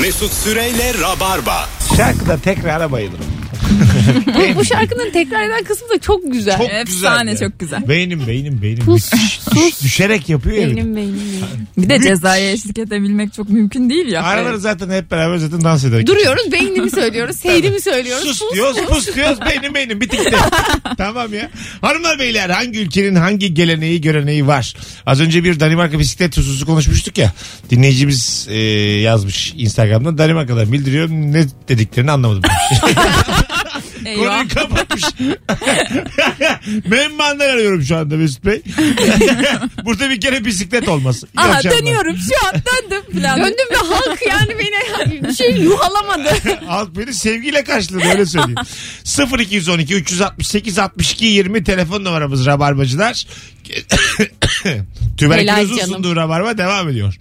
Mesut Süreyle Rabarba. Şarkıda tekrara bayılırım. Bu, bu şarkının tekrar eden kısmı da çok güzel. Çok Efsane, güzel ya. çok güzel. Beynim beynim beynim. Pus, Düş- düş- düşerek yapıyor ya. bir de. Benim benim benim. Bir de cezaya eşlik edebilmek çok mümkün değil ya. Araları zaten hep beraber zaten dans ederek. Duruyoruz beynimi söylüyoruz, seyrimi söylüyoruz. Sus Pus, diyoruz pus diyoruz beynim beynim bitikti. tamam ya. Hanımlar beyler hangi ülkenin hangi geleneği göreneği var? Az önce bir Danimarka bisiklet hususu konuşmuştuk ya. Dinleyicimiz e, yazmış Instagram'da Danimarka'dan bildiriyor. Ne dediklerini anlamadım. Eyvah. Konuyu kapatmış. Memmanlar arıyorum şu anda Mesut Bey. Burada bir kere bisiklet olmasın. İyi Aha akşamlar. dönüyorum şu an döndüm falan. Döndüm ve halk yani beni bir şey yuhalamadı. Halk beni sevgiyle karşıladı öyle söyleyeyim. 0212 368 62 20 telefon numaramız Rabarbacılar. Tüberkülozun Helal canım. Rabarba devam ediyor.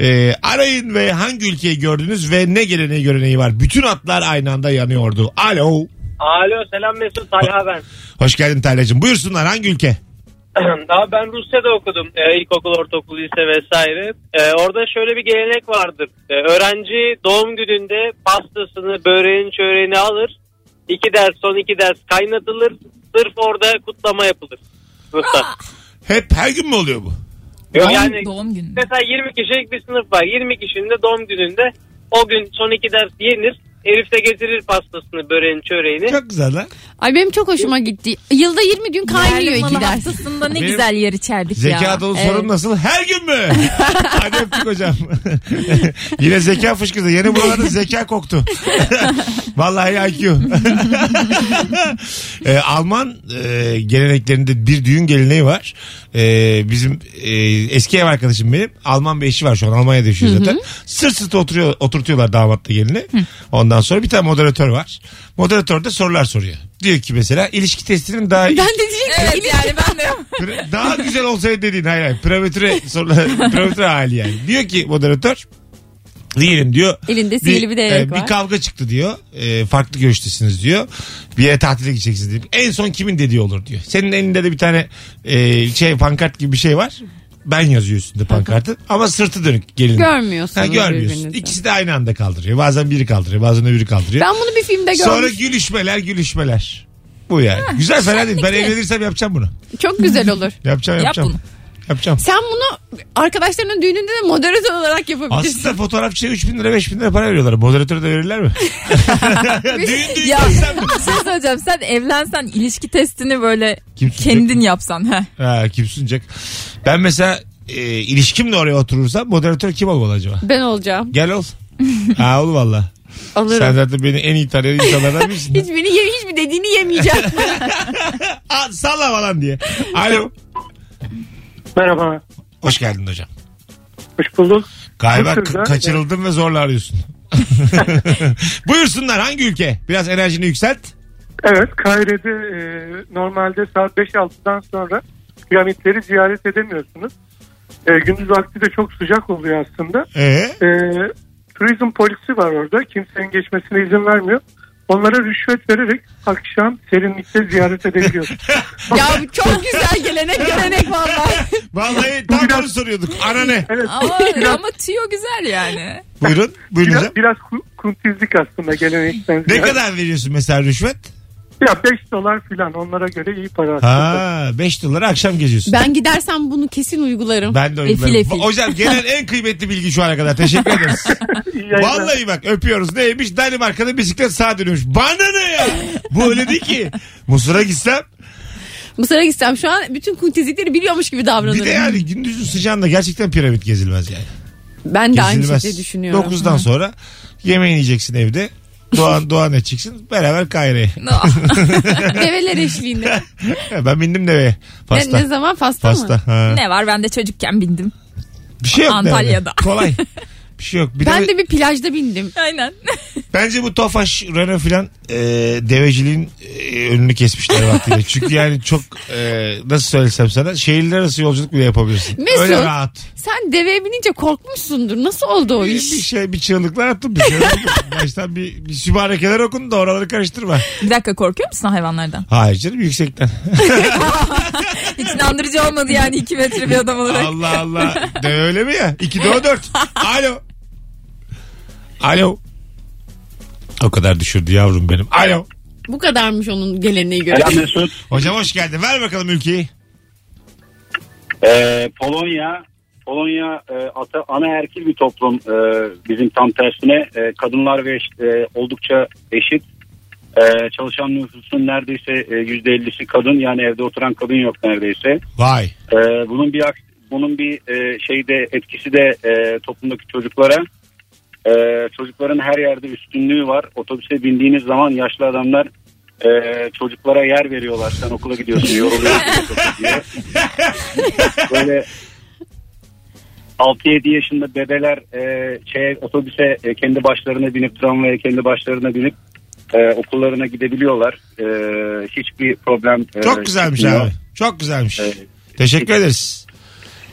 Ee, arayın ve hangi ülkeyi gördünüz ve ne geleneği göreneği var. Bütün atlar aynı anda yanıyordu. Alo. Alo selam Mesut Talha ben. Hoş geldin Taylacığım. Buyursunlar hangi ülke? Daha ben Rusya'da okudum. Ee, ilkokul, ortaokul, lise vesaire. Ee, orada şöyle bir gelenek vardır. Ee, öğrenci doğum gününde pastasını, böreğini, çöreğini alır. İki ders, son iki ders kaynatılır. Sırf orada kutlama yapılır. Hep her gün mü oluyor bu? Yok Doğum, yani doğum günü. mesela 20 kişilik bir sınıf var. 20 kişinin de doğum gününde o gün son iki ders yenir. Elif de getirir pastasını, böreğini, çöreğini. Çok güzel lan. Ay benim çok hoşuma gitti. Yılda 20 gün kaynıyor Yerli iki malı ders. haftasında ne Benim güzel yer içerdik ya. Zeka dolu Evet. sorun nasıl? Her gün mü? Hadi öptük hocam. Yine zeka fışkırdı. Yeni buralarda zeka koktu. Vallahi IQ. Ee, Alman e, geleneklerinde bir düğün geleneği var. Ee, bizim e, eski ev arkadaşım benim. Alman bir eşi var şu an. Almanya'da yaşıyor zaten. Sırt sırta oturuyor, oturtuyorlar damatla gelini. Ondan sonra bir tane moderatör var. Moderatör de sorular soruyor. Diyor ki mesela ilişki testinin daha Ben de diyecektim. Evet yani ben de Pre- Daha güzel olsaydı dediğin hayır hayır. Prematüre, sorular, prematüre hali yani. Diyor ki moderatör Diyelim diyor. Elinde sihirli bir değnek e, var. Bir kavga çıktı diyor. E, farklı görüştesiniz diyor. Bir yere tatile gideceksiniz diyor. En son kimin dediği olur diyor. Senin elinde de bir tane e, şey pankart gibi bir şey var. Ben yazıyor üstünde pankartın. Ama sırtı dönük gelin. Görmüyorsunuz Ha, görmüyorsun. birbirinizi. İkisi de aynı anda kaldırıyor. Bazen biri kaldırıyor. Bazen öbürü kaldırıyor. Ben bunu bir filmde Sonra görmüştüm. gülüşmeler gülüşmeler. Bu yani. Güzel fena değil. Ben evlenirsem yapacağım bunu. Çok güzel olur. Yapacağım Yap yapacağım. bunu. Yapacağım. Sen bunu arkadaşlarının düğününde de moderatör olarak yapabilirsin. Aslında fotoğrafçıya 3 bin lira 5 bin lira para veriyorlar. Moderatöre de verirler mi? düğün düğün Ya mi? bir şey söyleyeceğim. Sen evlensen ilişki testini böyle Kim kendin yapsan. Heh. Ha, kim sunacak? Ben mesela e, ilişkimle oraya oturursam moderatör kim olmalı acaba? Ben olacağım. Gel ol. ha ol valla. Alırım. Sen zaten beni en iyi tanıyan insanlardan birisin. Hiçbirini ye, hiçbir dediğini yemeyeceğim. Salla falan diye. Alo. Merhaba. Hoş geldin hocam. Hoş bulduk. Galiba güzel. kaçırıldın ve zorla arıyorsun. Buyursunlar hangi ülke? Biraz enerjini yükselt. Evet Kahire'de e, normalde saat 5-6'dan sonra piramitleri ziyaret edemiyorsunuz. E, gündüz vakti de çok sıcak oluyor aslında. Ee? E, turizm polisi var orada. Kimsenin geçmesine izin vermiyor. Onlara rüşvet vererek akşam serinlikte ziyaret edebiliyoruz. ya bu çok güzel gelenek görenek vallahi. Vallahi tam biraz- onu soruyorduk. Ana ne? Evet. Ama, biraz, ama tüyo güzel yani. Buyurun. Buyurun hocam. biraz, biraz ku- kuntizlik aslında gelenekten. Ne kadar veriyorsun mesela rüşvet? Ya 5 dolar falan onlara göre iyi para aslında. Ha 5 dolara akşam geziyorsun. Ben gidersem bunu kesin uygularım. Ben de Efil uygularım. efil. Hocam gelen en kıymetli bilgi şu ana kadar. Teşekkür ederiz. Vallahi bak öpüyoruz. Neymiş? Danimarka'da bisiklet sağa dönüyormuş. Bana ne ya? Bu öyle değil ki. Mısır'a gitsem Mısır'a gitsem şu an bütün kuntizlikleri biliyormuş gibi davranırım. bir de yani gündüzün sıcağında gerçekten piramit gezilmez yani. ben de aynı Gezilmez. şekilde düşünüyorum. 9'dan sonra yemeğini yiyeceksin evde. Doğan, doğan edeceksin. Beraber Kahire'ye. Develer eşliğinde. ben bindim deveye. ne, Pasta. ne zaman pasta, Pasta. mı? Ha. ne var ben de çocukken bindim. Bir şey yok. Antalya'da. Kolay. Bir şey yok. Bir Ben de, de bir plajda bindim. Aynen. bence bu Tofaş, Renault filan e, deveciliğin e, önünü kesmişler vaktiyle. Çünkü yani çok e, nasıl söylesem sana şehirler arası yolculuk bile yapabilirsin. Mesut. Öyle rahat. Sen deveye binince korkmuşsundur. Nasıl oldu o Bir, iş? bir şey bir çığlıklar attım bir şey. Baştan bir, bir sübhanekeler okun da oraları karıştırma. Bir dakika korkuyor musun hayvanlardan? Hayır canım yüksekten. Hiç inandırıcı olmadı yani iki metre bir adam olarak. Allah Allah. De öyle mi ya? 2 de o 4. Alo. Alo. O kadar düşürdü yavrum benim. Alo. Bu kadarmış onun geleneği göre. Selam Mesut. Hocam hoş geldin. Ver bakalım ülkeyi. Ee, Polonya Polonya e, ata, anaerkil bir toplum e, bizim tam tersine e, kadınlar ve eş- e, oldukça eşit E, çalışan nüfusun neredeyse e, yüzde 50'si kadın yani evde oturan kadın yok neredeyse Vay. E, bunun bir bunun bir e, şeyde etkisi de e, toplumdaki çocuklara e, çocukların her yerde üstünlüğü var otobüse bindiğiniz zaman yaşlı adamlar e, çocuklara yer veriyorlar sen okula gidiyorsun yoruluyorsun diye. böyle 6-7 yaşında bebeler e, şey otobüse e, kendi başlarına binip tramvaya kendi başlarına binip e, okullarına gidebiliyorlar. E, hiçbir problem e, Çok güzelmiş çıkmıyor. abi. Çok güzelmiş. Evet. Teşekkür ederiz.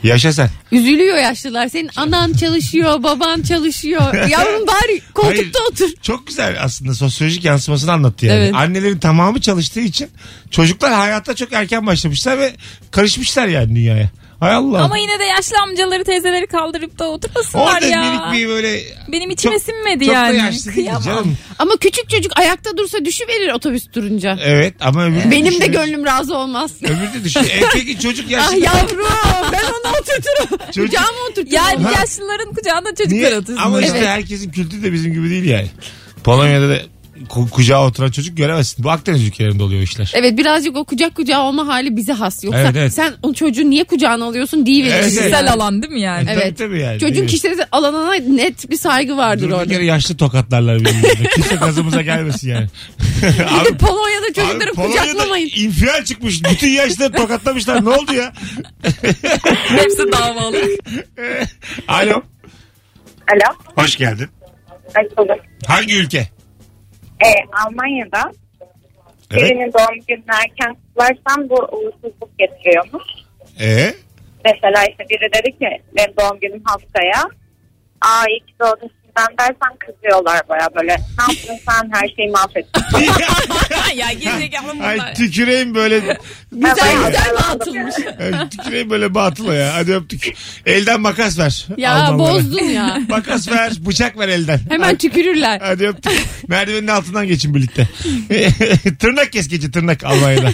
Yaşa sen. Üzülüyor yaşlılar. Senin anan çalışıyor, baban çalışıyor. Yavrum bari koltukta Hayır. otur. Çok güzel aslında sosyolojik yansımasını anlattı yani. Evet. Annelerin tamamı çalıştığı için çocuklar hayata çok erken başlamışlar ve karışmışlar yani dünyaya. Hay Allah. Ama yine de yaşlı amcaları teyzeleri kaldırıp da oturmasınlar Orada ya. minik bir böyle Benim içime Çok- sinmedi çok yani. da yaşlı değil Kıyamam. canım. Ama küçük çocuk ayakta dursa düşüverir otobüs durunca. Evet ama öbürü Benim de gönlüm razı olmaz. Öbürü de düşüyor. E peki çocuk yaşlı. ah yavrum ben onu oturturum. Çocuk- Kucağıma oturturum. Yani Ha. yaşlıların kucağında çocuklar Niye? otursun. Ama işte Evet. herkesin kültürü de bizim gibi değil yani. Polonya'da da ku- kucağa oturan çocuk göremezsin. Bu Akdeniz ülkelerinde oluyor işler. Evet birazcık o kucak kucağı olma hali bize has. Yoksa Evet, evet. sen o çocuğu niye kucağına alıyorsun diye Evet, evet. Kişisel alan değil mi yani? Tabii, Evet. tabii yani. Çocuğun mi? kişisel alanına net bir saygı vardır Durduk orada. yere yaşlı tokatlarlar birbirine. Kimse gazımıza gelmesin yani. abi, Polonya'da çocukları abi Polonya'da kucaklamayın. infial çıkmış. Bütün yaşlıları tokatlamışlar. Ne oldu ya? Hepsi davalı. Alo. Alo. Hoş geldin. Hoş bulduk. Hangi ülke? Ee, Almanya'da Evet. birinin doğum gününü erken kutlarsam bu uğursuzluk getiriyormuş. Ee? Mesela işte biri dedi ki benim doğum günüm haftaya. Aa iyi ki doğdun sizden dersen kızıyorlar baya böyle. Ne yaptın sen her şeyi mahvettin. ya gerizekalı Ay bunlar. tüküreyim böyle. Güzel güzel yalan atılmış. Ay, tüküreyim böyle batıla ya. Hadi öptük. Elden makas ver. Ya Almanlara. bozdun ya. Makas ver. Bıçak ver elden. Hemen tükürürler. Hadi öptük. Merdivenin altından geçin birlikte. tırnak kes gece tırnak Almanya'da.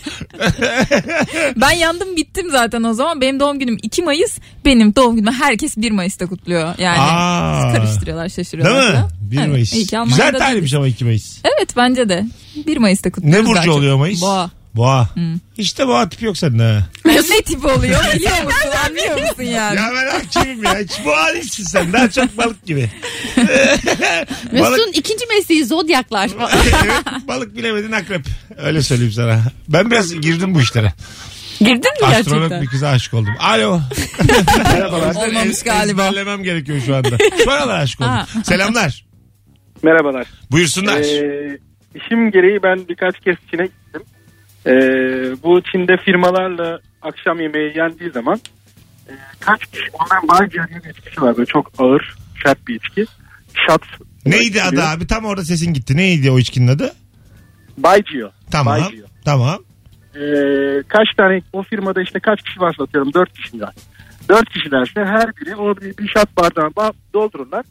Ben yandım bittim zaten o zaman. Benim doğum günüm 2 Mayıs. Benim doğum günümü herkes 1 Mayıs'ta kutluyor. Yani Aa. karıştırıyorlar şaşırıyorlar. Değil mi? falan. 1 Evet, Mayıs. iyi ki Güzel tarihmiş ama 2 Mayıs. Evet bence de. 1 Mayıs'ta kutluyoruz. Ne daha burcu çok. oluyor Mayıs? Boğa. Boğa. İşte boğa tipi yok sende ha. ne tipi oluyor biliyor musun? Anlıyor musun yani? Ya ben hakimim ya. Hiç boğa değilsin sen. Daha çok balık gibi. balık, Mesut'un ikinci mesleği zodyaklar. evet, balık bilemedin akrep. Öyle söyleyeyim sana. Ben biraz girdim bu işlere. Girdin mi Astronot gerçekten? bir kıza aşık oldum. Alo. Merhabalar. Olmamış galiba. Ezberlemem gerekiyor şu anda. Şu aralar aşık oldum. Ha. Selamlar. Merhabalar. Buyursunlar. Ee, işim gereği ben birkaç kez Çin'e gittim. Ee, bu Çin'de firmalarla akşam yemeği yendiği zaman e, kaç kişi Baijiao diye bir içkisi var böyle çok ağır sert bir içki. Shot. Neydi adı abi? Tam orada sesin gitti. Neydi o içkinin adı? Baijiao. Tamam. Baijiao. Tamam. Ee, kaç tane o firmada işte kaç kişi varsa atıyorum 4 kişi var. 4 kişilerse her biri o bir, şat bardağını ba- doldururlar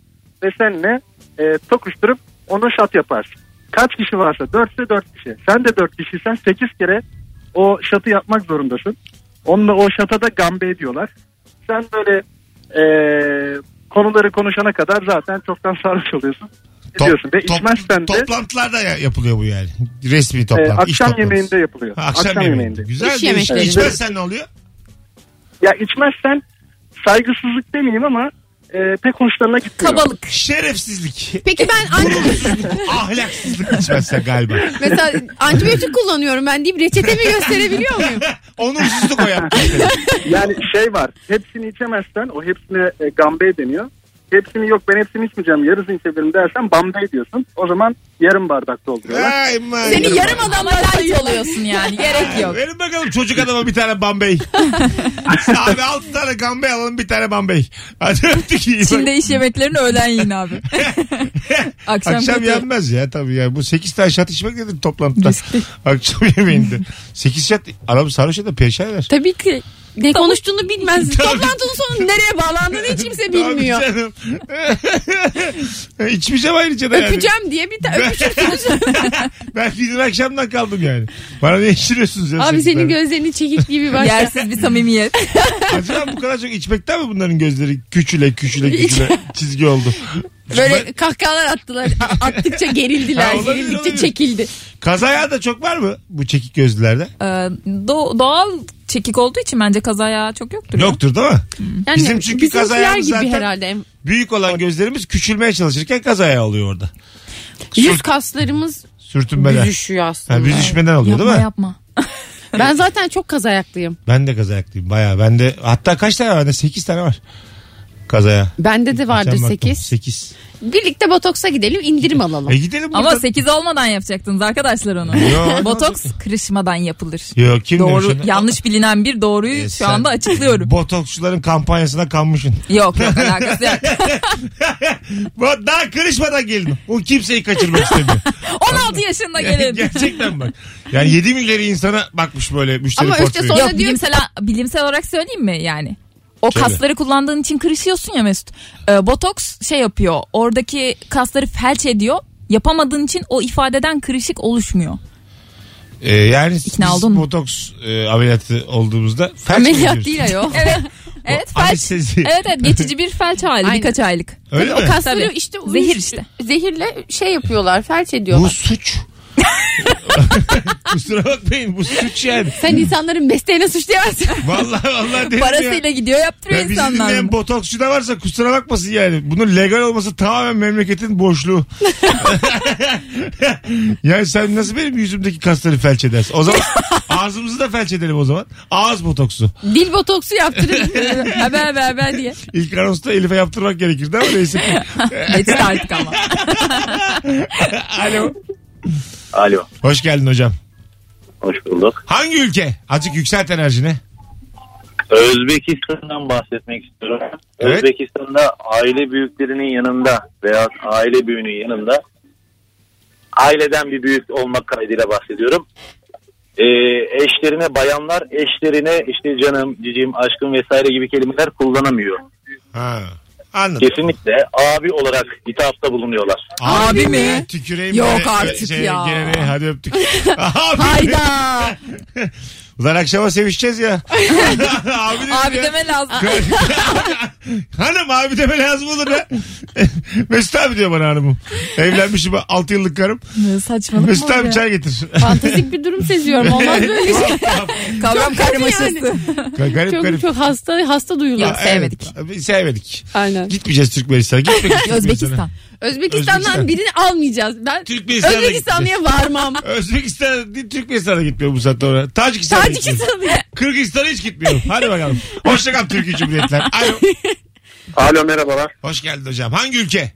ve seninle e, tokuşturup onu şat yaparsın. Kaç kişi varsa 4 ise 4 kişi. Sen de 4 kişiysen 8 kere o şatı yapmak zorundasın. Onunla o şata da gambe ediyorlar. Sen böyle e, konuları konuşana kadar zaten çoktan sarhoş oluyorsun. Gidiyorsun ve top- içmezsen de Toplantılarda ya- yapılıyor bu yani. Resmi e, toplantı. iş akşam toplantısı. yemeğinde yapılıyor. Ha, akşam, yemeğinde. Güzel İş bir iş. yemekleri. İçmezsen ne oluyor? Ya içmezsen saygısızlık demeyeyim ama e, pek hoşlarına gitmiyor. Kabalık. Şerefsizlik. Peki ben anti- Ahlaksızlık içmezsen galiba. mesela antibiyotik kullanıyorum ben deyip reçetemi gösterebiliyor muyum? Onursuzluk o yaptı. Yani şey var hepsini içemezsen o hepsine e, gambe deniyor. Hepsini yok ben hepsini içmeyeceğim yarısını içebilirim dersen bambe diyorsun. O zaman yarım bardak dolduruyorlar. Ay man. Seni yarım adamla light light oluyorsun yani. Gerek yok. Verin bakalım çocuk adama bir tane Bambey. abi altı tane Gambey alalım bir tane Bambey. Hadi öptük iyi. Çin'de iş yemeklerini öğlen yiyin abi. Akşam, Akşam kötü. yenmez ya tabii ya. Bu 8 tane şat içmek nedir toplantıda? Akşam yemeğinde. 8 şat aramı sarhoş da perişan eder. Tabii ki. Ne konuştuğunu bilmez. Tabii. Toplantının sonu nereye bağlandığını hiç kimse bilmiyor. Tabii canım. İçmeyeceğim ayrıca da yani. Öpeceğim diye bir de öpüşürsünüz. Ben dün akşamdan kaldım yani. Bana ne içiriyorsunuz ya? Abi senin sekizlerde? gözlerini çekik gibi başlar. Yersiz bir samimiyet. Acaba bu kadar çok içmekten mi bunların gözleri küçüle küçüle küçüle çizgi oldu? Böyle kahkahalar attılar. Attıkça gerildiler. Ha, olabilir, Gerildikçe olabilir. çekildi. Kazaya da çok var mı bu çekik gözlülerde? Ee, do- doğal çekik olduğu için bence kazaya çok yoktur. ya. Yoktur değil mi? Yani Bizim çünkü bizimkiler kazayağımız gibi zaten- herhalde. Büyük olan gözlerimiz küçülmeye çalışırken kazaya oluyor orada. Yüz kaslarımız Sürtünmeler. büzüşüyor aslında. Ha, büzüşmeden oluyor Yapma değil mi? yapma. Ben zaten çok kazayaklıyım. Ben de kazayaklıyım bayağı. Bende hatta kaç tane var? Bende 8 tane var. Kazaya. Bende de vardır 8. 8. Birlikte botoksa gidelim indirim alalım. E gidelim Ama buradan. 8 olmadan yapacaktınız arkadaşlar onu. Yo. Botoks kırışmadan yapılır. Yok kim Doğru demiş onu? yanlış bilinen bir doğruyu E, şu sen anda açıklıyorum. Botoksçuların kampanyasına kanmışsın. Yok yok alakası yok. Bu- Daha kırışmadan gelin. O kimseyi kaçırmak istemiyor. 16 yaşında gelin. Gerçekten bak. Yani 7 milyarı insana bakmış böyle müşteri Ama işte portföyü. sonra- Yok diyor- bilimsel, bilimsel olarak söyleyeyim mi yani? O Söyle. kasları kullandığın için kırışıyorsun ya Mesut. Ee, botoks şey yapıyor. Oradaki kasları felç ediyor. Yapamadığın için o ifadeden kırışık oluşmuyor. Ee, yani İkna biz oldun mu? botoks e, ameliyatı olduğumuzda felç mi Ameliyat değil ayol. Evet. Evet felç. Anestezi. Evet evet geçici bir felç hali Aynen. birkaç aylık. Öyle o mi? kasları Tabii. işte Zehir işte. Zehirle şey yapıyorlar, felç Bu ediyorlar. suç. Kusura bakmayın bu suç yani. Sen insanların mesleğine suçlayamazsın. Vallahi vallahi dedim Parasıyla ya. gidiyor yaptırıyor Ya bizi insanlar. dinleyen botoksçu da varsa kusura bakmasın yani. Bunun legal olması tamamen memleketin boşluğu. yani sen nasıl benim yüzümdeki kasları felç edersin? O zaman ağzımızı da felç edelim o zaman. Ağız botoksu. Dil botoksu yaptırın. haber haber haber diye. İlk anonsta Elif'e yaptırmak gerekirdi ama neyse. Geçti artık ama. Alo. Alo. Hoş geldin hocam. Hoş bulduk. Hangi ülke? Azıcık yükselt enerjini. Özbekistan'dan bahsetmek istiyorum. Evet. Özbekistan'da aile büyüklerinin yanında veya aile büyüğünün yanında aileden bir büyük olmak kaydıyla bahsediyorum. Ee, eşlerine bayanlar eşlerine işte canım, cicim, aşkım vesaire gibi kelimeler kullanamıyor. Ha. Anladım. Kesinlikle abi olarak hitapta bulunuyorlar. Abi mi? Tüküreyim Yok böyle, artık şey, ya. Geleneğe hadi öptük. Abi. Hayda. Ulan akşama sevişeceğiz ya. abi, dedim Abi ya. deme lazım. Hanım abi deme lazım olur ya. Mesut abi diyor bana hanımım. Evlenmişim 6 yıllık karım. Saçmalık Mesut abi ya? çay getir. Fantastik bir durum seziyorum. Olmaz böyle şey. Kavram Çok karmaşası. yani. Ga- garip Çok, garip. çok hasta hasta duyular. Yok, sevmedik. Evet, sevmedik. Aynen. Gitmeyeceğiz Türkmenistan'a. Gitmek Özbekistan. Özbekistan'dan Özbekistan. birini almayacağız. Ben Türkmenistan'a Özbekistanlı'ya varmam. Özbekistan değil Türkmenistan'a gitmiyor bu saatte oraya. Tacikistan'a gitmiyor. Tacikistan'a Kırgızistan'a hiç gitmiyorum. Hadi bakalım. Hoşça kal Türkiye Cumhuriyetler. Alo. Alo merhabalar. Hoş geldin hocam. Hangi ülke?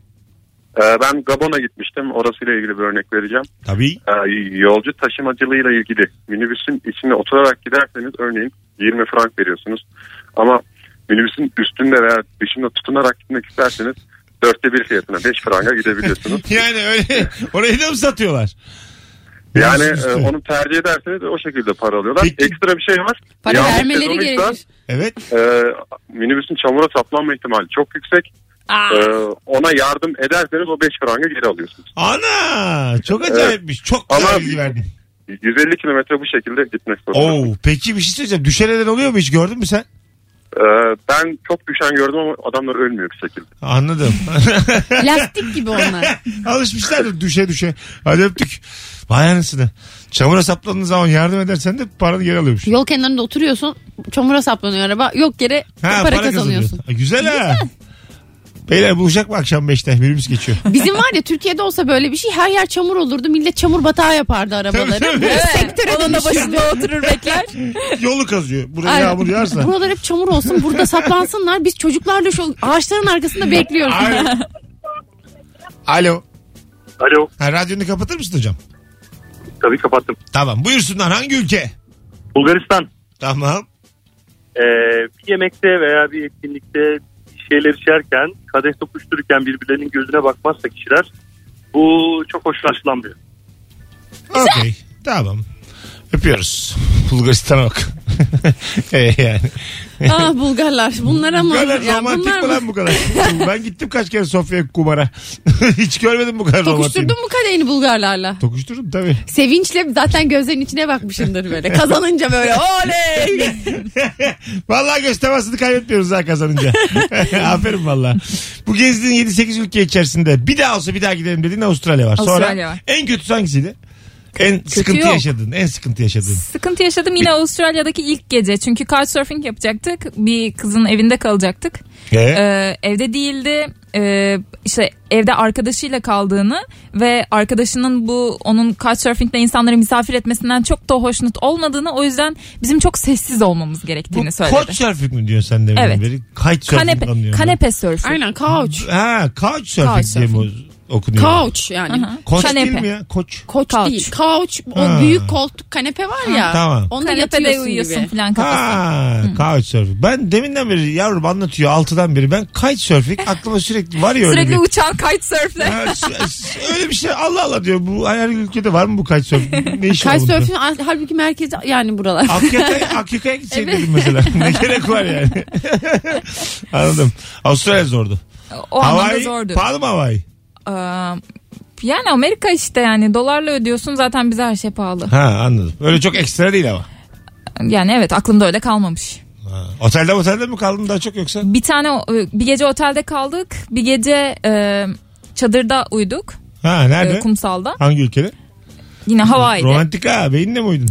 Ee, ben Gabon'a gitmiştim. Orasıyla ilgili bir örnek vereceğim. Tabii. Ee, yolcu taşımacılığıyla ilgili minibüsün içine oturarak giderseniz örneğin 20 frank veriyorsunuz. Ama minibüsün üstünde veya dışında tutunarak gitmek isterseniz dörtte bir fiyatına 5 franga gidebiliyorsunuz. Yani öyle orayı da mı satıyorlar? Yani e, onu tercih ederseniz o şekilde para alıyorlar. Peki. Ekstra bir şey var. Para Yağmur vermeleri sezonuysa, gerekir. Evet. e, minibüsün çamura saplanma ihtimali çok yüksek. Aa. E, ona yardım ederseniz o 5 franga geri alıyorsunuz. Ana çok acayipmiş. Çok güzel Ama- bilgi verdin. 150 kilometre bu şekilde gitmek zorunda. Oo, peki bir şey söyleyeceğim. Düşenler oluyor mu hiç gördün mü sen? E, ben çok düşen gördüm ama adamlar ölmüyor bir şekilde. Anladım. Plastik gibi onlar. Alışmışlardır düşe düşe. Hadi öptük. Vay anasını. Çamura sapladığın zaman yardım edersen de paranı geri alıyormuş. Yol kenarında oturuyorsun. Çamura saplanıyor araba. Yok yere para, kazanıyorsun. Ha, Güzel ha. Beyler bulacak mı akşam 5'te? Birimiz geçiyor. Bizim var ya Türkiye'de olsa böyle bir şey her yer çamur olurdu. Millet çamur batağı yapardı arabaları. Tabii, tabii. Evet. Onun da başında oturur bekler. Yolu kazıyor. Buraya Aynen. yağmur yağarsa. Buralar hep çamur olsun. Burada saplansınlar. Biz çocuklarla şu ağaçların arkasında bekliyoruz. Alo. Alo. Alo. Ha, radyonu kapatır mısın hocam? Tabii kapattım. Tamam. Buyursunlar. Hangi ülke? Bulgaristan Tamam. e, bir yemekte veya bir etkinlikte şeyler içerken kadeh tokuştururken birbirlerinin gözüne bakmazsa kişiler bu çok hoş karşılanmıyor. Okey. Tamam. Öpüyoruz. Bulgaristan'a bak. E, yani. ah Bulgarlar. Bunlar ama. Bu kadar ya romantik bunlar mi lan bu kadar? ben gittim kaç kere Sofya kumara. Hiç görmedim bu kadar romantik. Tokuşturdun mu kadehini Bulgarlarla? Tokuşturdum tabii. Sevinçle zaten gözlerin içine bakmışındır böyle. Kazanınca böyle oley. Vallahi göz temasını kaybetmiyoruz ha kazanınca. Aferin valla. Bu gezdiğin 7-8 ülke içerisinde bir daha olsa bir daha gidelim dediğin Avustralya var. Sonra Avustralya var. en kötüsü hangisiydi? En sıkıntı yok. yaşadın. En sıkıntı yaşadın. Sıkıntı yaşadım yine Avustralya'daki ilk gece. Çünkü couchsurfing yapacaktık. Bir kızın evinde kalacaktık. Ee? Ee, evde değildi. Ee, işte evde arkadaşıyla kaldığını ve arkadaşının bu onun couchsurfing'de insanları misafir etmesinden çok da hoşnut olmadığını o yüzden bizim çok sessiz olmamız gerektiğini Bu söyledi. couchsurfing mi diyorsun sen deminden Evet. beri? Kitesurfing Kanepe, anlıyorum. kanepe surfing. Aynen couch. Ha couchsurfing diye mi okunuyor? Couch yani. Aha. Koç Kanepe. değil mi ya? Koç. Koç Couch. değil. Couch o Ha. büyük koltuk kanepe var ya. tamam. Onda Kanepede yatıyorsun uyuyorsun gibi. falan kafası. Ha, couchsurfing. Ben deminden beri yavrum anlatıyor altıdan beri. Ben kitesurfing aklıma sürekli var ya öyle Sürekli bir. uçan kitesurfle. Ha, s- s- öyle bir şey Allah Allah diyor. Bu her ülkede var mı bu kitesurfing? Ne işi var bunda? Kitesurfing halbuki merkezi yani buralar. Akyaka'ya gitseydin dedim mesela. ne gerek var yani. Anladım. Avustralya zordu. O anlamda Hawaii zordu. pahalı mı Hawaii? Ee, yani Amerika işte yani dolarla ödüyorsun zaten bize her şey pahalı. Ha anladım. Öyle çok ekstra değil ama. Yani evet aklımda öyle kalmamış. Ha. Otelde otelde mi kaldın daha çok yoksa? Bir tane bir gece otelde kaldık. Bir gece e, çadırda uyuduk. Ha e, nerede? kumsalda. Hangi ülkede? Yine Hawaii'de. Romantik ha. Beyinle mi uyudun?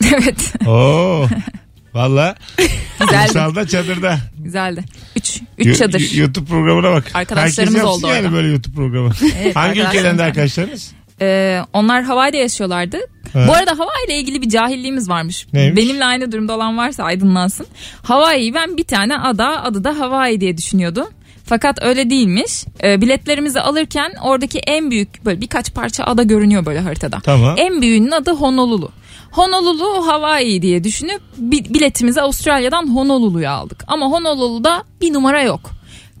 evet. Oo. Valla. Güzeldi. Kumsalda çadırda. Güzeldi. Üç. Yo- Üç çadır. y- YouTube programına bak. Arkadaşlarımız Herkes yapsın oldu yani orada. böyle YouTube programı. Evet, Hangi arkadaşlarım ülkeden de var. arkadaşlarınız? E, onlar Hawaii'de yaşıyorlardı. Ha. Bu arada Hawaii ile ilgili bir cahilliğimiz varmış. Neymiş? Benimle aynı durumda olan varsa aydınlansın. Hawaii'yi ben bir tane ada adı da Hawaii diye düşünüyordum. Fakat öyle değilmiş. E, biletlerimizi alırken oradaki en büyük böyle birkaç parça ada görünüyor böyle haritada. Tamam. En büyüğünün adı Honolulu. Honolulu Hawaii diye düşünüp bi- biletimizi Avustralya'dan Honolulu'ya aldık. Ama Honolulu'da bir numara yok.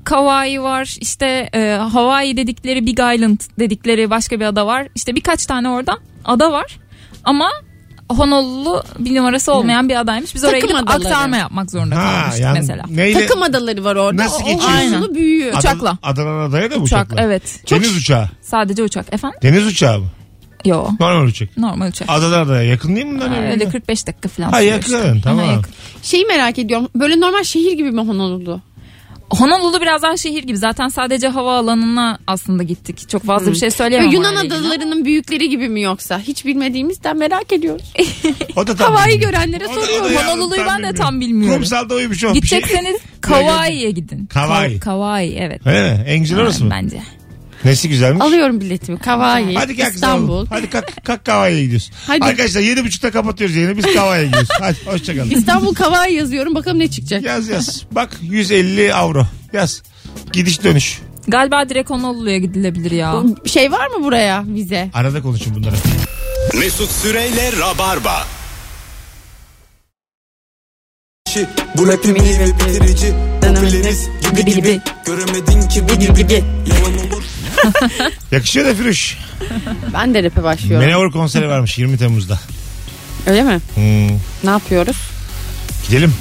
Kauai var işte e, Hawaii dedikleri Big Island dedikleri başka bir ada var. İşte birkaç tane orada ada var. Ama Honolulu bir numarası olmayan bir adaymış. Biz oraya Takım gidip adaları. aktarma yapmak zorunda Ha, kalmıştık yani mesela. Neyle? Takım adaları var orada. Nasıl O- geçiyorsun? Honolulu büyüyor. Adana- Uçakla. Adana adaya da mı Uçak uçakla? evet. Deniz uçağı. Sadece uçak. Efendim? Deniz uçağı mı? Yo. Normal uçak. Normal uçak. Adana adaya yakın değil mi bunlar? Ha, öyle 45 dakika falan. Ha yakın işte. tamam. Aha, yakın. Şeyi merak ediyorum. Böyle normal şehir gibi mi Honolulu? Honolulu biraz daha şehir gibi. Zaten sadece havaalanına aslında gittik. Çok fazla bir şey söyleyemem. Yunan ilgili. adalarının büyükleri gibi mi yoksa? Hiç bilmediğimizden merak ediyoruz. O da tam Hawaii bilmiyor. görenlere O da- da soruyorum. Honolulu'yu ben de bilmiyor. tam bilmiyorum. Kumsalda uyumuş o. Bir şey- Gidecekseniz Kauai'ye gidin. Kauai. Ka- Kauai evet. Öyle mi? En güzel orası mı? Bence. Nesi güzelmiş? Alıyorum biletimi. Kavai, Hadi kalk İstanbul. İstanbul. Hadi kalk, kalk Kavai'ye gidiyoruz. Hadi. Arkadaşlar yedi buçukta kapatıyoruz yayını. Biz Kavai'ye gidiyoruz. Hadi hoşçakalın. İstanbul Kavai yazıyorum. Bakalım ne çıkacak. Yaz yaz. Bak 150 avro. Yaz. Gidiş dönüş. Galiba direkt Honolulu'ya gidilebilir ya. Şey var mı buraya vize? Arada konuşun bunları. Mesut Süreyle Rabarba. Bu rapim iyi ve bitirici Popüleriz gibi gibi Göremedin ki bu gibi gibi Yalan olur Yakışıyor da Firuş. Ben de rap'e başlıyorum. Manowar konseri varmış 20 Temmuz'da. Öyle mi? Hmm. Ne yapıyoruz? Gidelim.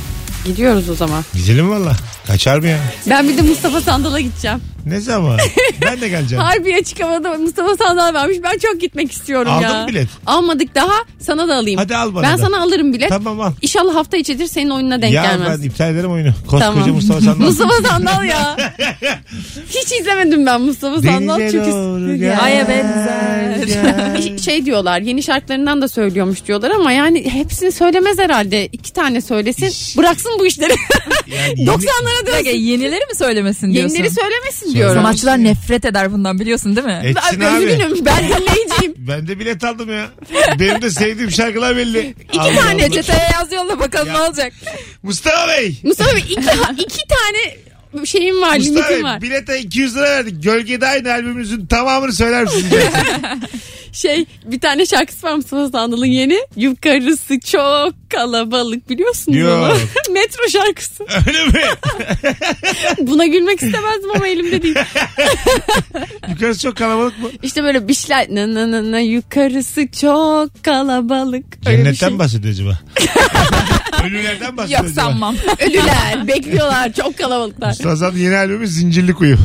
Gidiyoruz o zaman. Gidelim valla. Kaçar mı ya? Ben bir de Mustafa Sandal'a gideceğim. Ne zaman? ben de geleceğim. Harbi açık havada Mustafa Sandal vermiş. Ben çok gitmek istiyorum Aldın ya. mı bilet? Almadık daha. Sana da alayım. Hadi al bana Ben da. sana alırım bilet. Tamam al. İnşallah hafta içidir senin oyununa denk ya gelmez. ben iptal ederim oyunu. Koskoca Tamam. Mustafa Sandal. Mustafa Sandal ya. Hiç izlemedim ben Mustafa Sandal. Denize Çünkü gel. Aya benzer. şey diyorlar yeni şarkılarından da söylüyormuş diyorlar ama yani hepsini söylemez herhalde. İki tane söylesin bıraksın bu işleri. Yani yeni- 90'lara Bir dakika, dönsün. yenileri mi söylemesin diyorsun? Yenileri söylemesin diyorum. Sanatçılar nefret eder bundan biliyorsun değil mi? Etsin Ben abi. üzgünüm ben dinleyiciyim. Ben de bilet aldım ya. Benim de sevdiğim şarkılar belli. İki tane Çeteye yaz yolla bakalım Ya. ne olacak. Mustafa Bey. Mustafa Bey iki, iki tane şeyim var Mustafa limitim var. bilete 200 lira verdik. Gölgede aynı albümümüzün tamamını söyler misiniz? Şey bir tane şarkısı var Mustafa Sandal'ın yeni. Yukarısı çok kalabalık biliyorsunuz Yok. onu. Metro şarkısı. Öyle mi? Buna gülmek istemezdim ama elimde değil. Yukarısı çok kalabalık mı? İşte böyle bir şeyler na na na na yukarısı çok kalabalık. Öyle Cennetten şey. bahsediyor acaba? Ölülerden bahsediyor Yok sanmam. Ölüler bekliyorlar çok kalabalıklar. Sandal yeni albümü Zincirli Kuyu.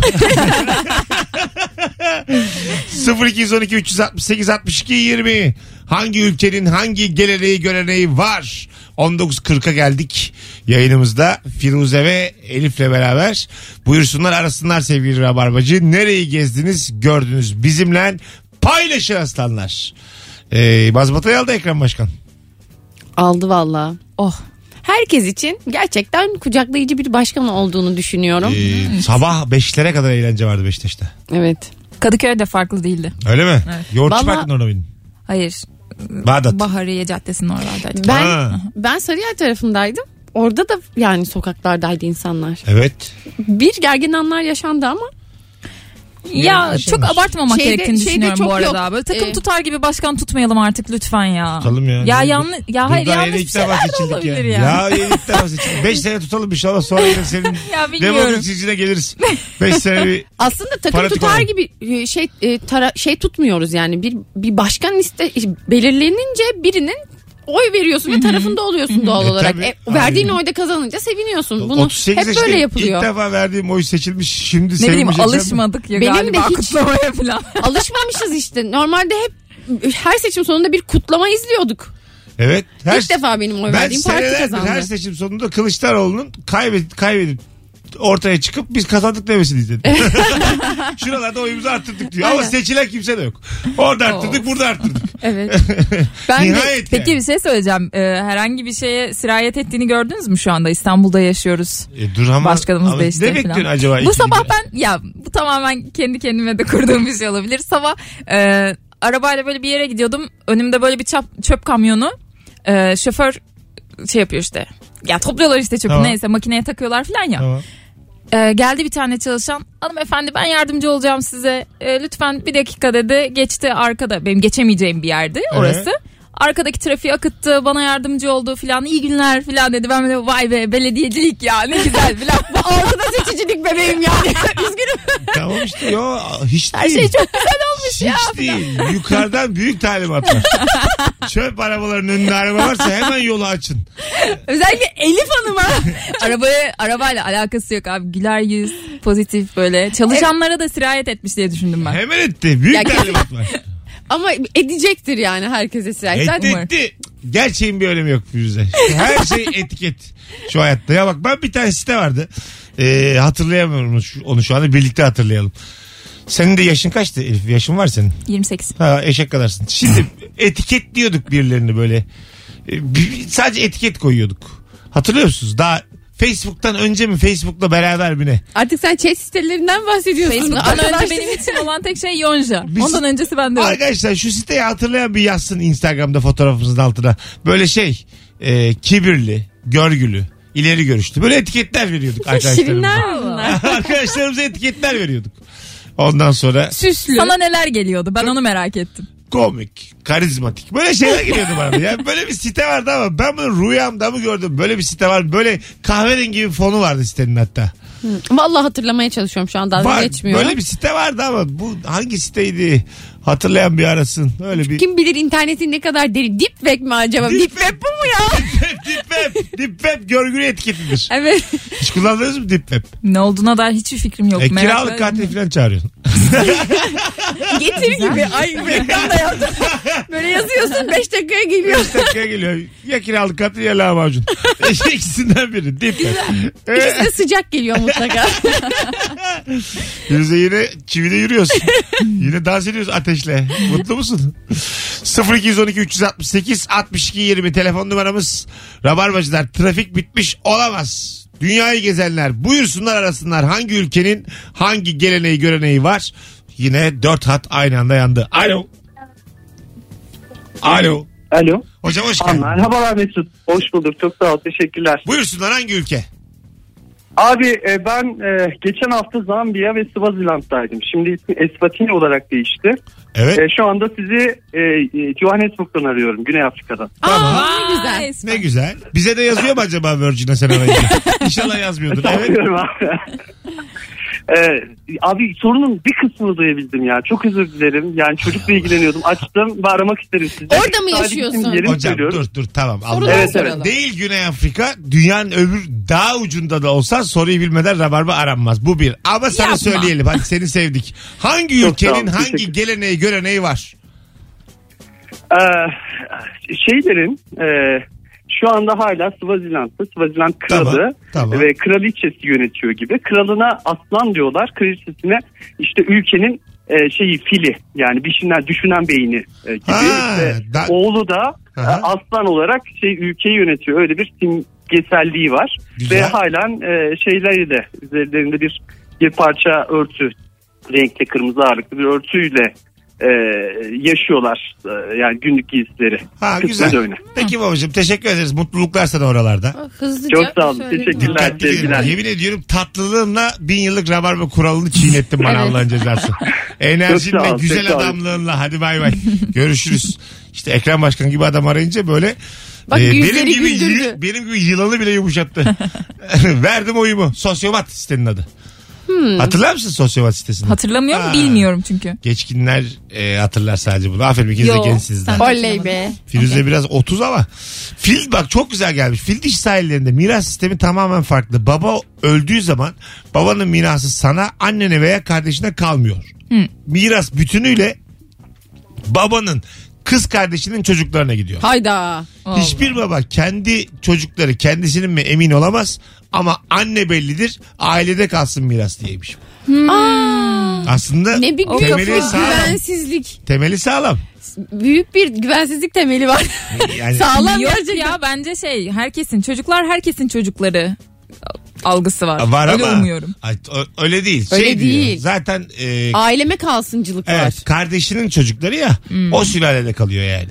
0212 368 62 20 Hangi ülkenin hangi geleneği göreneği var? 19.40'a geldik yayınımızda Firuze ve Elif'le beraber buyursunlar arasınlar sevgili Rabarbacı. Nereyi gezdiniz gördünüz bizimle paylaşın aslanlar. Ee, mazbatayı aldı Ekrem Başkan. Aldı valla. Oh. Herkes için gerçekten kucaklayıcı bir başkan olduğunu düşünüyorum. Ee, sabah 5'lere kadar eğlence vardı Beşiktaş'ta. Evet. Kadıköy de farklı değildi. Öyle mi? Yoğurtçu Vallahi- Parkı'nın orada mıydın? Hayır. Bağdat. Bahariye Caddesi'nin oradaydı. Ben Ha. ben Sarıyer tarafındaydım. Orada da yani sokaklardaydı insanlar. Evet. Bir gergin anlar yaşandı ama Ya çok abartmamak Şeyde- gerektiğini şeyde düşünüyorum çok bu arada. yok. Böyle takım Ee, tutar gibi başkan tutmayalım artık lütfen ya. Tutalım ya. Ya yanlış ya hayır yanlış yeni bir ilk defa şeyler de seçildik olabilir ya. ya. Ya yeni ilk defa seçildik. 5 sene tutalım inşallah sonra yine senin Ya bilmiyorum. demokrasisine geliriz. 5 sene bir aslında takım Fanatik tutar olan. gibi e, şey e, tara, şey tutmuyoruz yani bir bir başkan liste belirlenince birinin oy veriyorsun ve tarafında oluyorsun doğal E, olarak. tabii. E, verdiğin Aynen. oyda kazanınca seviniyorsun. Bunu 38 hep böyle yapılıyor. ilk defa verdiğim oy seçilmiş. Şimdi Ne bileyim alışmadık ya Benim de galiba hiç- kutlamaya falan. Alışmamışız işte. Normalde hep her seçim sonunda bir kutlama izliyorduk. Evet. Her, İlk defa benim oy ben verdiğim parti senelerdir kazandı. her seçim sonunda Kılıçdaroğlu'nun kaybedip, kaybedip ortaya çıkıp biz kazandık demesini izledim. Şuralarda oyumuzu arttırdık diyor. Ama Aynen. seçilen kimse de yok. Orada arttırdık burada arttırdık. Evet. Ben de Nihayet Peki yani. bir şey söyleyeceğim. Ee, herhangi bir şeye sirayet ettiğini gördünüz mü şu anda? İstanbul'da yaşıyoruz. E, dur ama, Başkanımız ama değişti Ne falan. bekliyorsun acaba? Bu ikinci sabah ben ya bu tamamen kendi kendime de kurduğum bir şey olabilir. Sabah e, arabayla böyle bir yere gidiyordum. Önümde böyle bir çöp, çöp kamyonu. E, şoför şey yapıyor işte. Ya topluyorlar işte çöpü Tamam. neyse makineye takıyorlar falan ya. Tamam. E, geldi bir tane çalışan. Hanımefendi ben yardımcı olacağım size. E, lütfen bir dakika dedi. Geçti arkada. Benim geçemeyeceğim bir yerdi orası. Arkadaki trafiği akıttı bana yardımcı oldu filan iyi günler filan dedi. Ben böyle vay be belediyecilik ya ne güzel filan. bu altıda seçicilik bebeğim yani. Üzgünüm. Tamam işte yo hiç Her değil. şey çok güzel olmuş ya. Hiç değil. Yukarıdan büyük talimat var. Çöp arabalarının önünde araba varsa hemen yolu açın. Özellikle Elif Hanım'a. Arabaya arabayla alakası yok abi. Güler yüz, pozitif böyle. Çalışanlara da sirayet etmiş diye düşündüm ben. Hemen etti. Büyük Ya talimat var. Ama edecektir yani herkese silah. Etti etti. Gerçeğin bir önemi yok Firuze. Her şey etiket şu hayatta. Ya bak ben bir tane site vardı. Ee, hatırlayamıyorum onu şu, anda birlikte hatırlayalım. Senin de yaşın kaçtı Elif? Yaşın var senin. 28. Ha eşek kadarsın. Şimdi etiket diyorduk birilerini böyle. Ee, bir- sadece etiket koyuyorduk. Hatırlıyor musunuz? Daha Facebook'tan önce mi Facebook'la beraber mi ne? Artık sen chat sitelerinden bahsediyorsun. Facebook'tan önce benim için olan tek şey Yonca. Biz- Ondan öncesi bende yok. Arkadaşlar şu siteyi hatırlayan bir yazsın Instagram'da fotoğrafımızın altına. Böyle şey e, kibirli, görgülü, ileri görüşlü. Böyle etiketler veriyorduk arkadaşlarımıza. Şirinler mi bunlar? Arkadaşlarımıza etiketler veriyorduk. Ondan sonra Süslü. Sana neler geliyordu ben onu merak ettim. Komik, karizmatik. Böyle şeyler geliyordu bana. Yani böyle bir site vardı ama ben bunu rüyamda mı gördüm? Böyle bir site var. Böyle kahverengi bir fonu vardı sitenin hatta. Vallahi hatırlamaya çalışıyorum şu an dalga Var, geçmiyorum. böyle bir site vardı ama bu hangi siteydi? Hatırlayan bir arasın. Öyle bir Kim bilir internetin ne kadar deri. Deep web mi acaba? Deep Deep, web bu mu ya? Deep Web. Deep Web görgülü etiketidir. evet. Hiç kullandınız mı Deep Web? Ne olduğuna dair hiçbir fikrim yok. E, Merak kiralık katil falan çağırıyorsun. Getir gibi. Ay reklam da yaptım. Böyle yazıyorsun 5 dakikaya geliyor. 5 dakikaya geliyor. Ya kiralık katil ya lahmacun. İkisinden biri. Deep Web. İkisi E, de sıcak geliyor mutlaka. Firuze yine çivide yürüyorsun. yine dans ediyoruz ateşle. Mutlu musun? 0212 368 62 20 telefon numaramız. Rabarbacılar trafik bitmiş olamaz. Dünyayı gezenler buyursunlar arasınlar. Hangi ülkenin hangi geleneği göreneği var? Yine dört hat aynı anda yandı. Alo. Alo. Alo. Hocam hoş geldin. merhabalar Mesut. Hoş bulduk. Çok sağ ol. Teşekkürler. Buyursunlar hangi ülke? Abi e, ben e, geçen hafta Zambiya ve Swaziland'daydım. Şimdi ismi Eswatini olarak değişti. Evet. E, şu anda sizi e, e, Johannesburg'dan arıyorum. Güney Afrika'dan. Tamam. Aa, ne güzel. Ne güzel. Bize de yazıyor mu acaba Virgin'e sen arayınca? İnşallah yazmıyordur. Evet. Sanmıyorum abi. Ee, abi sorunun bir kısmını duyabildim ya. Çok özür dilerim. Yani çocukla ilgileniyordum. Açtım ve aramak isterim sizi. Orada mı yaşıyorsun? Hocam söylüyorum. dur dur tamam. Allah Soruları Evet, evet. Değil Güney Afrika dünyanın öbür daha ucunda da olsa soruyu bilmeden rabarba aranmaz. Bu bir. Ama sana Yapma. söyleyelim hadi seni sevdik. Hangi Çok ülkenin olun, hangi geleneği göreneği var? Ee, şeylerin e, şu anda hala Swaziland'da Swaziland kralı Tamam, tamam. ve kraliçesi yönetiyor gibi. Kralına aslan diyorlar. Kraliçesine işte ülkenin e, şeyi fili yani düşünen, düşünen beyni e, gibi. Ha, İşte da- Oğlu da e, Aha. aslan olarak şey ülkeyi yönetiyor. Öyle bir simgeselliği var. Güzel. Ve halen e, şeyleri de üzerlerinde bir bir parça örtü renkli kırmızı ağırlıklı bir örtüyle e, yaşıyorlar E, yani günlük giysileri. Ha Kısmen güzel. öyle. Peki babacığım teşekkür ederiz. Mutluluklar sana oralarda. Hızlıca Çok sağ olun. söyledim. Teşekkürler. Dikkatli gidin. sevgiler. Yemin ediyorum tatlılığınla bin yıllık rabarba kuralını çiğnettin bana Evet. Allah'ın cezası. Enerjinle Çok sağ ol, güzel çok sağ ol. adamlığınla hadi bay bay. Görüşürüz. İşte Ekrem Başkan gibi adam arayınca böyle Bak e, benim yüzleri gibi güldürdü. benim gibi yılanı bile yumuşattı. Verdim oyumu. Sosyomat sitenin adı. Hmm. Hatırlar mısın sosyomat sitesini? Hatırlamıyorum Ha. bilmiyorum çünkü. Geçkinler e, hatırlar sadece bunu. Aferin ikiniz de Yo, gençsiniz Oley be. Firuze biraz 30 ama fil bak çok güzel gelmiş. Fil dişi sahillerinde miras sistemi tamamen farklı. Baba öldüğü zaman babanın mirası sana, annene veya kardeşine kalmıyor. Miras bütünüyle babanın kız kardeşinin çocuklarına gidiyor. Hayda. Hiçbir baba kendi çocukları kendisinin mi emin olamaz ama anne bellidir ailede kalsın miras diyeymiş. Aslında Ne bir büyük temeli bir sağlam. güvensizlik. Temeli sağlam. Büyük bir güvensizlik temeli var. Yani Sağlam Yok gerçekten. ya bence şey herkesin çocuklar herkesin çocukları algısı var. var Öyle ama umuyorum. Ay, ö- öyle değil. Öyle şey diyor, değil. Zaten e, Aileme kalsıncılık var. evet kardeşinin çocukları ya o sülalede kalıyor yani.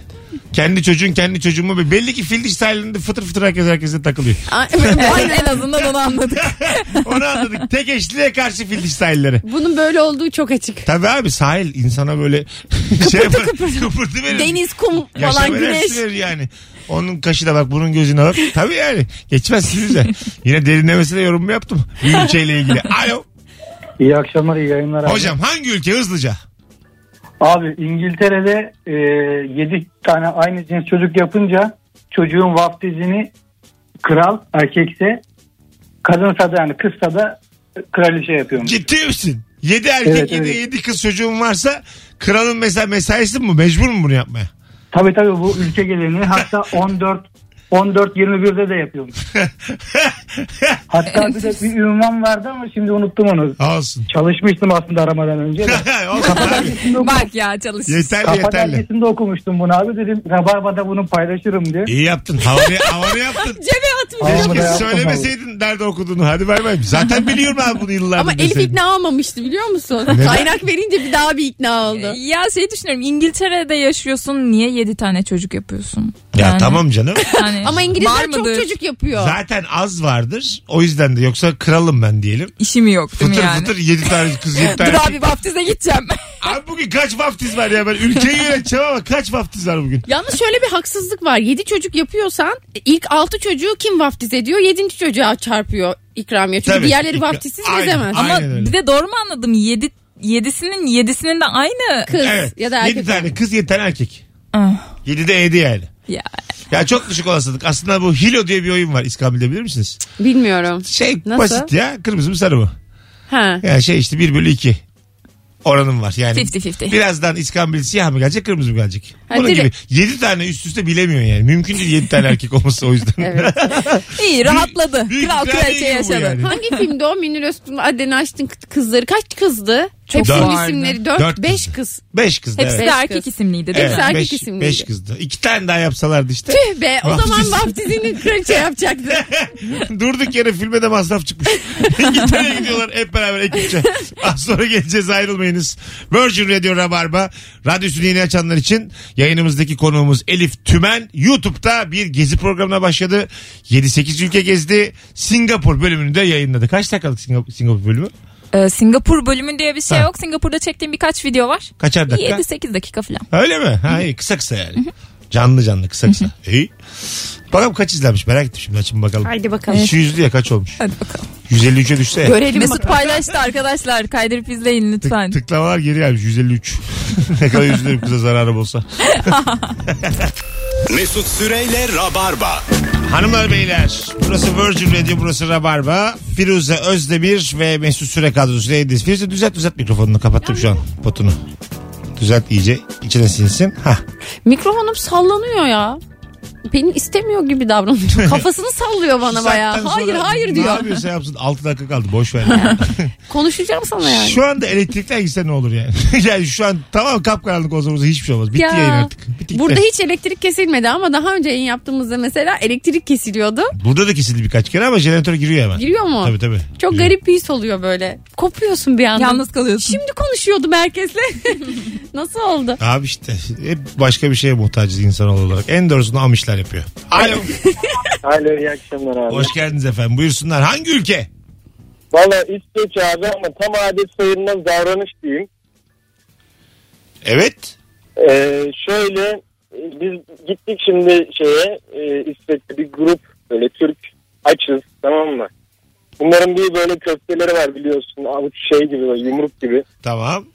Kendi çocuğun kendi çocuğun mu? Belli ki fil diş sahilinde fıtır fıtır herkes herkese takılıyor. Aynen. en azından onu anladık. Onu anladık. Tek eşliğe karşı fil diş sahilleri. Bunun böyle olduğu çok açık. Tabii abi sahil insana böyle şey kıpırtı verir. Deniz, kum falan güneş. verir yani. Onun kaşı da bak bunun gözüne bak. Tabii yani. Geçmezsiniz de. Yine derinlemesine yorum mu yaptım? Bir ülkeyle ilgili. Alo. İyi akşamlar, iyi yayınlar abi. Hocam hangi ülke hızlıca? Abi İngiltere'de e, 7 tane aynı cins çocuk yapınca çocuğun vaftizini kral erkekse kadınsa da yani kızsa da kraliçe yapıyormuş. Ciddi misin? 7 erkek Evet, 7 evet. yedi kız çocuğun varsa kralın mesela mesaisi mi bu? Mecbur mu bunu yapmaya? Tabii tabii bu ülke geleneği hatta 14 14 21'de de yapıyormuş. Hatta bir de bir ünvan vardı ama şimdi unuttum onu. Olsun. Çalışmıştım aslında aramadan önce de. Olsun abi. Bak ya çalış. Yeterli Kafa yeterli. dergisinde okumuştum bunu abi dedim Rabarba'da bunu paylaşırım diye. İyi yaptın. Havanı, havanı yaptın. Cebe atmış. Havamı da Keşke yaptım söylemeseydin nerede okuduğunu. Hadi bay bay. Zaten biliyorum abi bunu yıllardır. Ama Elif deseydin. ikna olmamıştı biliyor musun? Neden? Kaynak verince bir daha bir ikna oldu. Ya şey düşünüyorum İngiltere'de yaşıyorsun niye 7 tane çocuk yapıyorsun? Ya Yani, tamam canım. hani Ama var İngilizler çok mıdır? çocuk yapıyor. Zaten az vardır. O yüzden de yoksa kralım ben diyelim. İşi mi yok değil mi Fıtır yani? fıtır 7 tane kız 7 Dur tane. abi vaftize gideceğim. Abi bugün kaç vaftiz var ya ben ülkeyi yöneteceğim ama kaç vaftiz var bugün? Yalnız şöyle bir haksızlık var. 7 çocuk yapıyorsan ilk 6 çocuğu kim vaftiz ediyor? 7. çocuğa çarpıyor ikramiye. Çünkü Tabii. diğerleri İkra- vaftizsiz Aynen. gezemez. Aynen Ama öyle. bir de doğru mu anladım? 7 yedisinin yedisinin de aynı. Kız Evet. ya da 7 erkek. tane kız 7 tane erkek. Ah, 7 de 7 yani. ya. Ya çok düşük olasılık. Aslında bu Hilo diye bir oyun var İskambil'de bilir misiniz? Bilmiyorum. Şey Nasıl? basit ya. Kırmızı mı sarı mı? Ha. Yani şey işte 1 bölü 2 oranım var. Yani 50-50. birazdan İskambil siyah mı gelecek kırmızı mı gelecek? Ha, Bunun gibi direkt. 7 tane üst üste bilemiyor yani. Mümkün değil 7 tane erkek olması o yüzden. Evet. İyi rahatladı. büyük Kral kraliçe bu yaşadı. yani. Hangi filmde o Münir Özkul Adeni Açtın kızları kaç kızdı? Çok Hepsinin vardı. isimleri Dört 4 5 kızdı. kız. 5 kızdı Hepsi evet. de erkek kız. isimliydi değil Evet, mi? erkek beş, isimliydi. beş kızdı. İki tane daha yapsalardı işte. Tüh be o zaman Vaftiz. vaftizini kraliçe yapacaktı. Durduk yere filme de masraf çıkmış. İngiltere'ye gidiyorlar hep beraber ekipçe. Az sonra geleceğiz ayrılmayınız. Virgin Radio Rabarba. Radyosunu yeni açanlar için yayınımızdaki konuğumuz Elif Tümen. YouTube'da bir gezi programına başladı. 7-8 ülke gezdi. Singapur bölümünü de yayınladı. Kaç dakikalık Singapur, Singapur bölümü? Ee, Singapur bölümü diye bir şey Ha. yok. Singapur'da çektiğim birkaç video var. Kaçar dakika? 7-8 dakika falan. Öyle mi? Ha iyi kısa kısa yani. Canlı canlı kısa kısa. İyi. Bakalım kaç izlenmiş merak ettim şimdi açın bakalım. Haydi bakalım. 200'lü ya kaç olmuş? Hadi bakalım. 153'e düşse ya. Görelim Mesut bakalım. paylaştı arkadaşlar. Kaydırıp izleyin Tık, lütfen. tıklamalar geri gelmiş 153. ne kadar üzülürüm kıza zararım olsa. Mesut Süreyle Rabarba. Hanımlar beyler burası Virgin Radio burası Rabarba. Firuze Özdemir ve Mesut Süre kadrosuyla Firuze düzelt düzelt mikrofonunu kapattım şu an potunu. Düzelt iyice içine sinsin. Hah. Mikrofonum sallanıyor ya. Beni istemiyor gibi davranıyor. Kafasını sallıyor bana bayağı. Hayır hayır Ne diyor. yapıyorsa yapsın 6 dakika kaldı boş ver. Konuşacağım sana yani. Şu anda elektrikler gitse ne olur yani? yani şu an tamam kapkaranlık olsa olsa hiçbir şey olmaz. Bitti Ya, yayın artık. Bitti Burada gitti. hiç elektrik kesilmedi ama daha önce yayın yaptığımızda mesela elektrik kesiliyordu. Burada da kesildi birkaç kere ama jeneratör giriyor hemen. Giriyor mu? Tabii tabii. Çok Giriyor. garip bir his oluyor böyle. Kopuyorsun bir anda. Yalnız kalıyorsun. Şimdi konuşuyordum herkesle. Nasıl oldu? Abi işte hep başka bir şeye muhtacız insan olarak. En doğrusunu amışlar yapıyor. Alo. Alo iyi akşamlar abi. Hoş geldiniz efendim. Buyursunlar. Hangi ülke? Valla İsveç abi ama tam adet sayılmaz davranış diyeyim. Evet. Ee, şöyle e, biz gittik şimdi şeye e, İsveç'te bir grup böyle Türk açız tamam mı? Bunların bir böyle köfteleri var biliyorsun avuç şey gibi böyle yumruk gibi. Tamam.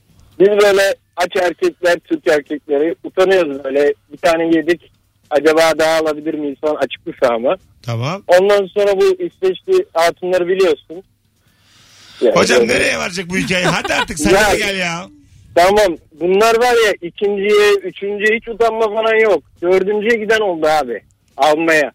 Biz böyle aç erkekler Türk erkekleri utanıyoruz böyle bir tane yedik acaba daha alabilir miyiz falan açık büfe ama. Tamam. Ondan sonra bu İsveçli hatunları biliyorsun. Yani Hocam böyle- nereye varacak bu hikaye? Hadi artık sen Ya- de gel ya. Tamam bunlar var ya ikinciye üçüncüye hiç utanma falan yok. Dördüncüye giden oldu abi almaya.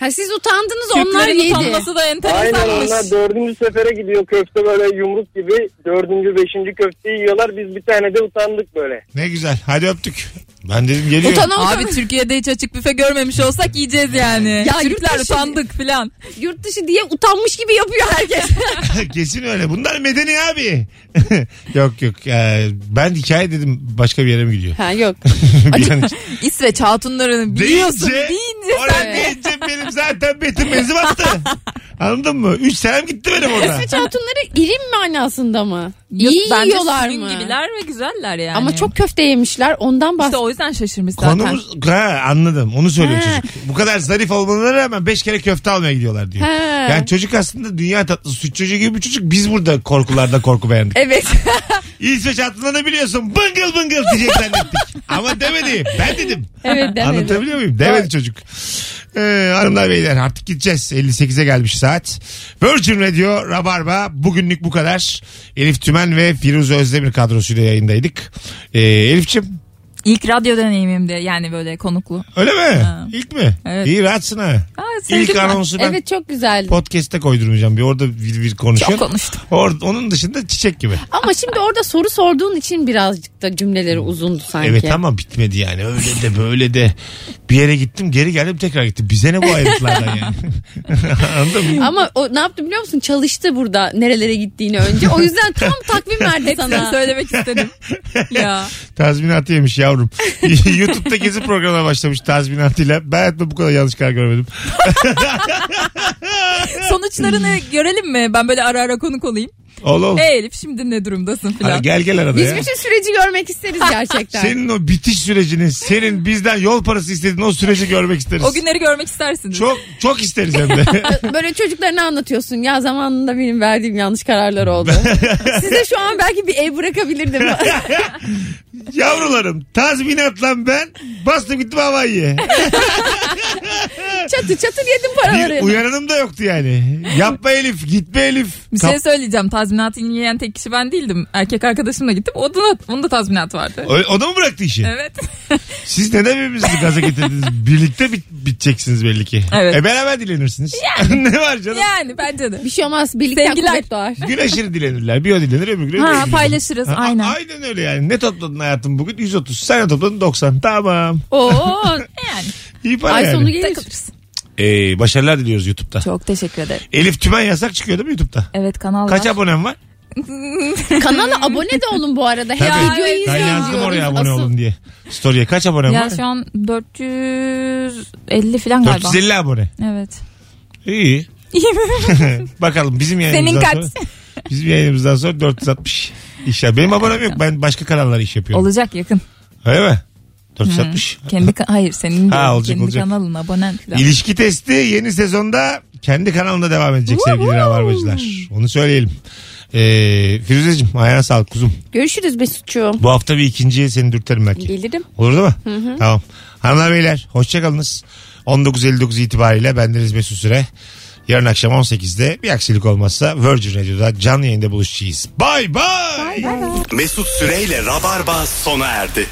Ha siz utandınız onlar Türklerin yedi. utanması da Aynen enteresanmış. onlar dördüncü sefere gidiyor köfte böyle yumruk gibi. Dördüncü beşinci köfteyi yiyorlar biz bir tane de utandık böyle. Ne güzel. Hadi öptük. Ben dedim geliyor. Utana utana. Abi Türkiye'de hiç açık büfe görmemiş olsak yiyeceğiz yani. Ya yurt Türkler dışı- utandık filan. Yurt dışı diye utanmış gibi yapıyor herkes. Kesin öyle. Bunlar medeni abi. yok yok. Ee, ben hikaye dedim başka bir yere mi gidiyor? ha yok. bir an İsveç hatunlarını biliyorsun deyince, deyince oraya sen de. deyince benim zaten betim mezi battı. Anladın mı? Üç senem gitti benim orada. İsveç hatunları irim manasında mı? Yok, İyi bence yiyorlar sürün mı? gibiler ve güzeller yani. Ama çok köfte yemişler ondan işte bahsediyorum. o yüzden şaşırmış zaten. Konumuz ha, anladım onu söylüyor Ha. çocuk. Bu kadar zarif olmalarına rağmen beş kere köfte almaya gidiyorlar diyor. Ha. Yani çocuk aslında dünya tatlısı süt çocuğu gibi bir çocuk. Biz burada korkularda korku beğendik. Evet. İsveç hattını biliyorsun bıngıl bıngıl diyecek zannettik. Ama demedi ben dedim. evet demedi. Anlatabiliyor muyum? Demedi çocuk. Ee, hanımlar beyler artık gideceğiz. 58'e gelmiş saat. Virgin Radio Rabarba bugünlük bu kadar. Elif Tümen ve Firuze Özdemir kadrosuyla yayındaydık. Ee, Elif'ciğim İlk radyo deneyimimdi yani böyle konuklu. öyle mi? Ha. İlk mi? Evet. İyi rahatsın ha. Aa, İlk sevdim ben. anonsu ben Evet çok güzel. podcast'te koydurmayacağım. Bir orada bir, bir konuşuyor. Çok konuştum. Or- onun dışında çiçek gibi. Ama şimdi orada soru sorduğun için birazcık da cümleleri uzundu sanki. Evet ama bitmedi yani. Öyle de böyle de. Bir yere gittim geri geldim tekrar gittim. Bize ne bu ayrıntılardan yani? Anladın mı? Ama o ne yaptı biliyor musun? Çalıştı burada nerelere gittiğini önce. O yüzden tam takvim verdi Hepsini sana. söylemek istedim. ya. Tazminatı yemiş yavrum. YouTube'da gezi programına başlamış tazminatıyla. Ben hayatımda bu kadar yanlış karar görmedim. Sonuçlarını görelim mi? Ben böyle ara ara konuk olayım. Ol ol. Hey Elif şimdi ne durumdasın filan. gel gel arada Biz ya. bütün süreci görmek isteriz gerçekten. Senin o bitiş sürecini, senin bizden yol parası istediğin o süreci görmek isteriz. O günleri görmek istersiniz. Çok çok isteriz hem de. Böyle çocuklarına anlatıyorsun. Ya zamanında benim verdiğim yanlış kararlar oldu. Size şu an belki bir ev bırakabilirdim. Yavrularım tazminatla ben bastım gittim Hawaii'ye. çatır çatır yedim paraları. Bir uyaranım da yoktu yani. Yapma Elif gitme Elif. Bir Kap- şey söyleyeceğim. Tazminatını yiyen tek kişi ben değildim. Erkek arkadaşımla gittim. O da, onun da tazminatı vardı. O, o da mı bıraktı işi? Evet. Siz neden birbirinizi gaza getirdiniz? Birlikte bit- biteceksiniz belli ki. Evet. E beraber dilenirsiniz. ne var canım? yani bence de. Bir şey olmaz. Birlikten Sevgiler. kuvvet doğar. Gün aşırı dilenirler. Bir o dilenir öbür gün öbürü Ha dilenir. paylaşırız Ha, aynen. Aynen öyle yani. Ne topladın hayatım bugün? 130. Sen ne topladın? 90. Tamam. Oo. Yani İyi para Ay yani. sonu gelir. takılırız. Ee, başarılar diliyoruz YouTube'da. Çok teşekkür ederim. Elif Tümen yasak çıkıyor değil mi YouTube'da? Evet kanal Kaç var. abonem var? Kanala abone de olun bu arada. Tabii. videoyu Ben yazdım oraya abone Asıl- olun diye. Story'e kaç abonem Ya var? şu an 450 falan galiba. 450 abone. Evet. İyi. Bakalım bizim yayınımızdan Senin kaç? sonra. Bizim yayınımızdan sonra 460. İnşallah. Benim abonem yok. Ben başka kanallara iş yapıyorum. Olacak yakın. Öyle mi? 460. Kendi hayır senin Ha, olacak, kendi olacak. kanalın abonen falan. İlişki testi yeni sezonda kendi kanalında devam edecek sevgili Rabarbacılar. Onu söyleyelim. Ee, Firuzeciğim ayağına sağlık kuzum. Görüşürüz Mesut'cuğum. Bu hafta bir ikinciye seni dürterim belki. Gelirim. Olur değil mi? Hı hı. Tamam. Hanımlar beyler hoşçakalınız. 19.59 itibariyle bendeniz Mesut Süre. Yarın akşam 18'de bir aksilik olmazsa Virgin Radio'da canlı yayında buluşacağız. Bay bay. Mesut Süreyle Rabarba sona erdi.